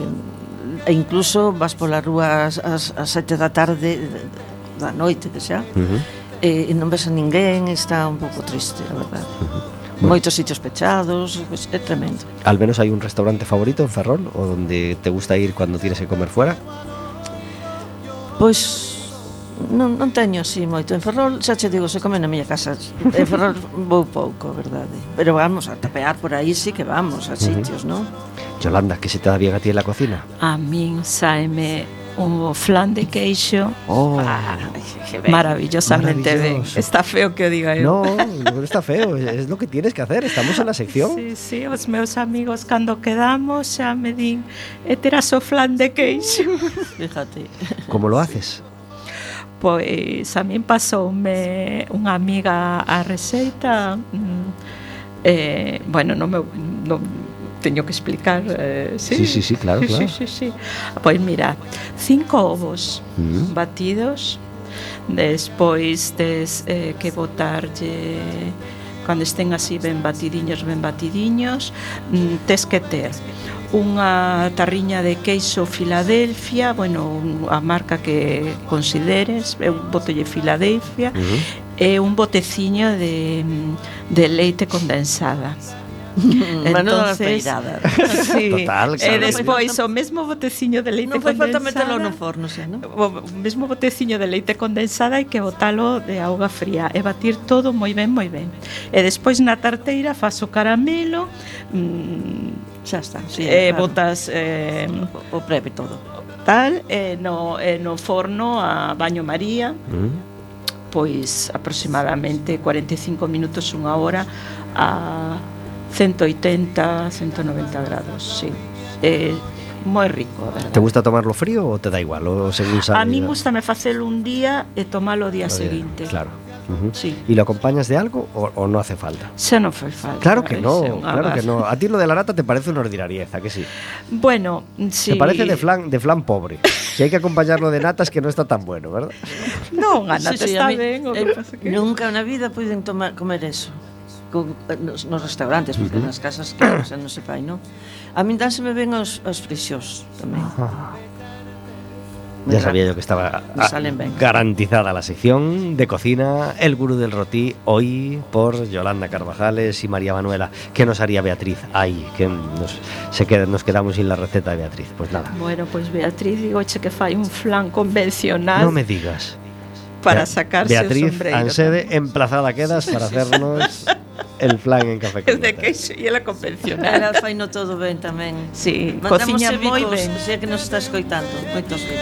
e incluso vas pola rúa ás, ás, ás sete da tarde da noite que xa uh -huh e, e non ves a ninguén, está un pouco triste, a verdade. Bueno. Moitos sitios pechados, pues, é tremendo. Al menos hai un restaurante favorito en Ferrol o donde te gusta ir cando tires que comer fuera? Pois non, non teño así moito En Ferrol, xa che digo, se come na miña casa En Ferrol vou pouco, verdade Pero vamos, a tapear por aí sí que vamos A sitios, uh -huh. non? Yolanda, que se te da bien a ti en la cocina? A min saeme o flan de queixo oh, ah, ben, maravillosamente ben. Está feo que o diga eu. No, está feo, es lo que tienes que hacer, estamos en la sección. Sí, sí, os meus amigos cando quedamos xa me din, e terás o flan de queixo. Fíjate. Como lo haces? Pois a min pasoume unha amiga a receita mm, eh, bueno, non me, non, teño que explicar, eh, sí. Sí, sí, sí, claro, claro. Sí, sí, sí. Pois mira, cinco ovos mm. batidos, despois tes eh, que botarlle cando estén así ben batidiños, ben batidiños, mm, tes que ter unha tarriña de queixo Filadelfia, bueno, a marca que consideres, eu botolle Filadelfia, uh -huh. e un boteciño de, mm, de leite condensada. Entonces, sí. Total, eh, claro. E despois o mesmo boteciño de leite non condensada. Non foi falta metelo no forno, xa, non? O mesmo boteciño de leite condensada e que botalo de auga fría e batir todo moi ben, moi ben. E despois na tarteira fas o caramelo, mmm, xa está. Sí, e claro. botas eh, o, o preve todo. Tal, e no, e no forno a baño María. Mm pois aproximadamente 45 minutos, unha hora a 180, 190 grados, sí. É moi rico. ¿Te gusta tomarlo frío o te da igual? O según A mí ¿no? gustame facelo un día e tomalo o día Oye, seguinte. Claro. Ujú. Sí. ¿Y lo acompañas de algo o, o no hace falta? Xa non foi falta. Claro que no, claro que no. A ti lo de la nata te parece una ordinariez, ¿a que sí? Bueno, sí. Te parece de flan, de flan pobre. Si hay que acompañarlo de natas que no está tan bueno, ¿verdad? Non, a nata Sí, sí, está a mí- ben, o eh, que pasa que... Nunca na vida puiden tomar, comer eso con, eh, nos, nos restaurantes, porque nas casas claro, xa non se fai, non? A min dánseme ben os, os frixos tamén. Ya sabía yo que estaba Me ah, garantizada la sección de cocina El Gurú del Rotí, hoy por Yolanda Carvajales y María Manuela. ¿Qué nos haría Beatriz? Ay, que nos, se queda, nos quedamos sin la receta de Beatriz. Pues nada, Bueno, pois Beatriz digo che que fai un flan convencional no me digas. Para sacarse Beatriz o sombreiro. Ansede, emplazada quedas para hacernos el flan en café con Es de queixo e ela convencional. Ela fai no todo ben tamén. Sí, Mandamos cociña moi bicos, ben. Se é que nos está escoitando, moitos que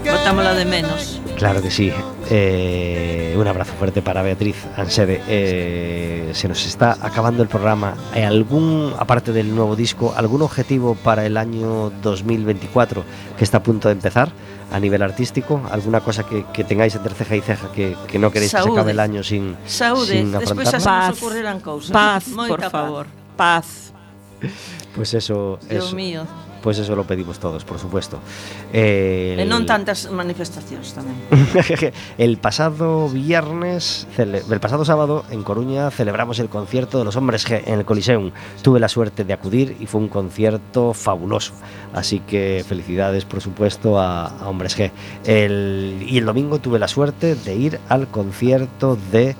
Botámola de menos. Claro que sí. Eh, un abrazo fuerte para Beatriz Ansede. Eh, se nos está acabando el programa. ¿Hay algún, aparte del nuevo disco, algún objetivo para el año 2024 que está a punto de empezar a nivel artístico? ¿Alguna cosa que, que tengáis entre ceja y ceja que, que no queréis que se Saúde. acabe el año sin, Saúde, sin despois ocurrirán cousas. Paz, Moita por paz. favor. Paz. Pues eso, Dios eso- mío. Pues eso lo pedimos todos, por supuesto. Eh, el- tantas manifestacións tamén. el pasado viernes, el pasado sábado en Coruña celebramos el concierto de los Hombres G en el Coliseum. Tuve la suerte de acudir y fue un concierto fabuloso. Así que felicidades, por supuesto, a, a Hombres G. El- y el domingo tuve la suerte de ir al concierto de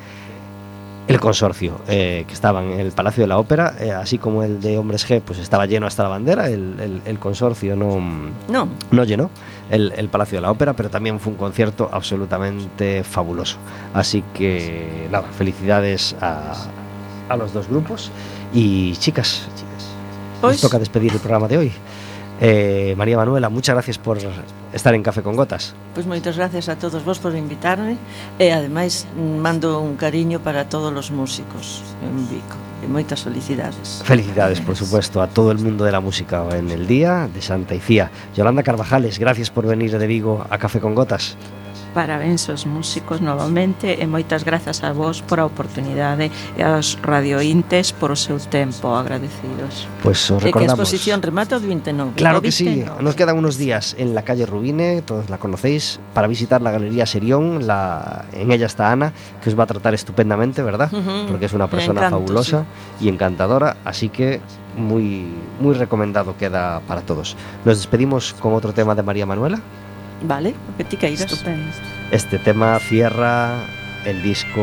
el consorcio eh, que estaba en el Palacio de la Ópera, eh, así como el de Hombres G, pues estaba lleno hasta la bandera. El, el- el consorcio no, Non, no llenó el, el Palacio de la Ópera, pero también fue un concierto absolutamente fabuloso. Así que nada, felicidades a, a los dos grupos. Y chicas, chicas, Pois- nos toca despedir el programa de hoy. Eh, María Manuela, muchas gracias por estar en Café con Gotas. Pois moitas gracias a todos vos por invitarme e ademais mando un cariño para todos os músicos en Vico e moitas felicidades. Felicidades, por supuesto, a todo el mundo de la música en el día de Santa Icía. Yolanda Carvajales, gracias por venir de Vigo a Café con Gotas. Parabéns aos músicos novamente e moitas grazas a vos por a oportunidade e aos radiointes por o seu tempo agradecidos. Pues os E que a recordamos. exposición remata o 29. Claro O que sí, 29. nos quedan unos días en la calle Rubine, todos la conocéis, para visitar la Galería Serión, la, en ella está Ana, que os va a tratar estupendamente, ¿verdad? Ujú, Porque es una persona encanto, fabulosa y encantadora, así que muy, muy recomendado queda para todos. Nos despedimos con otro tema de María Manuela. Vale, o que ti queiras. Estupendo. Este tema cierra el disco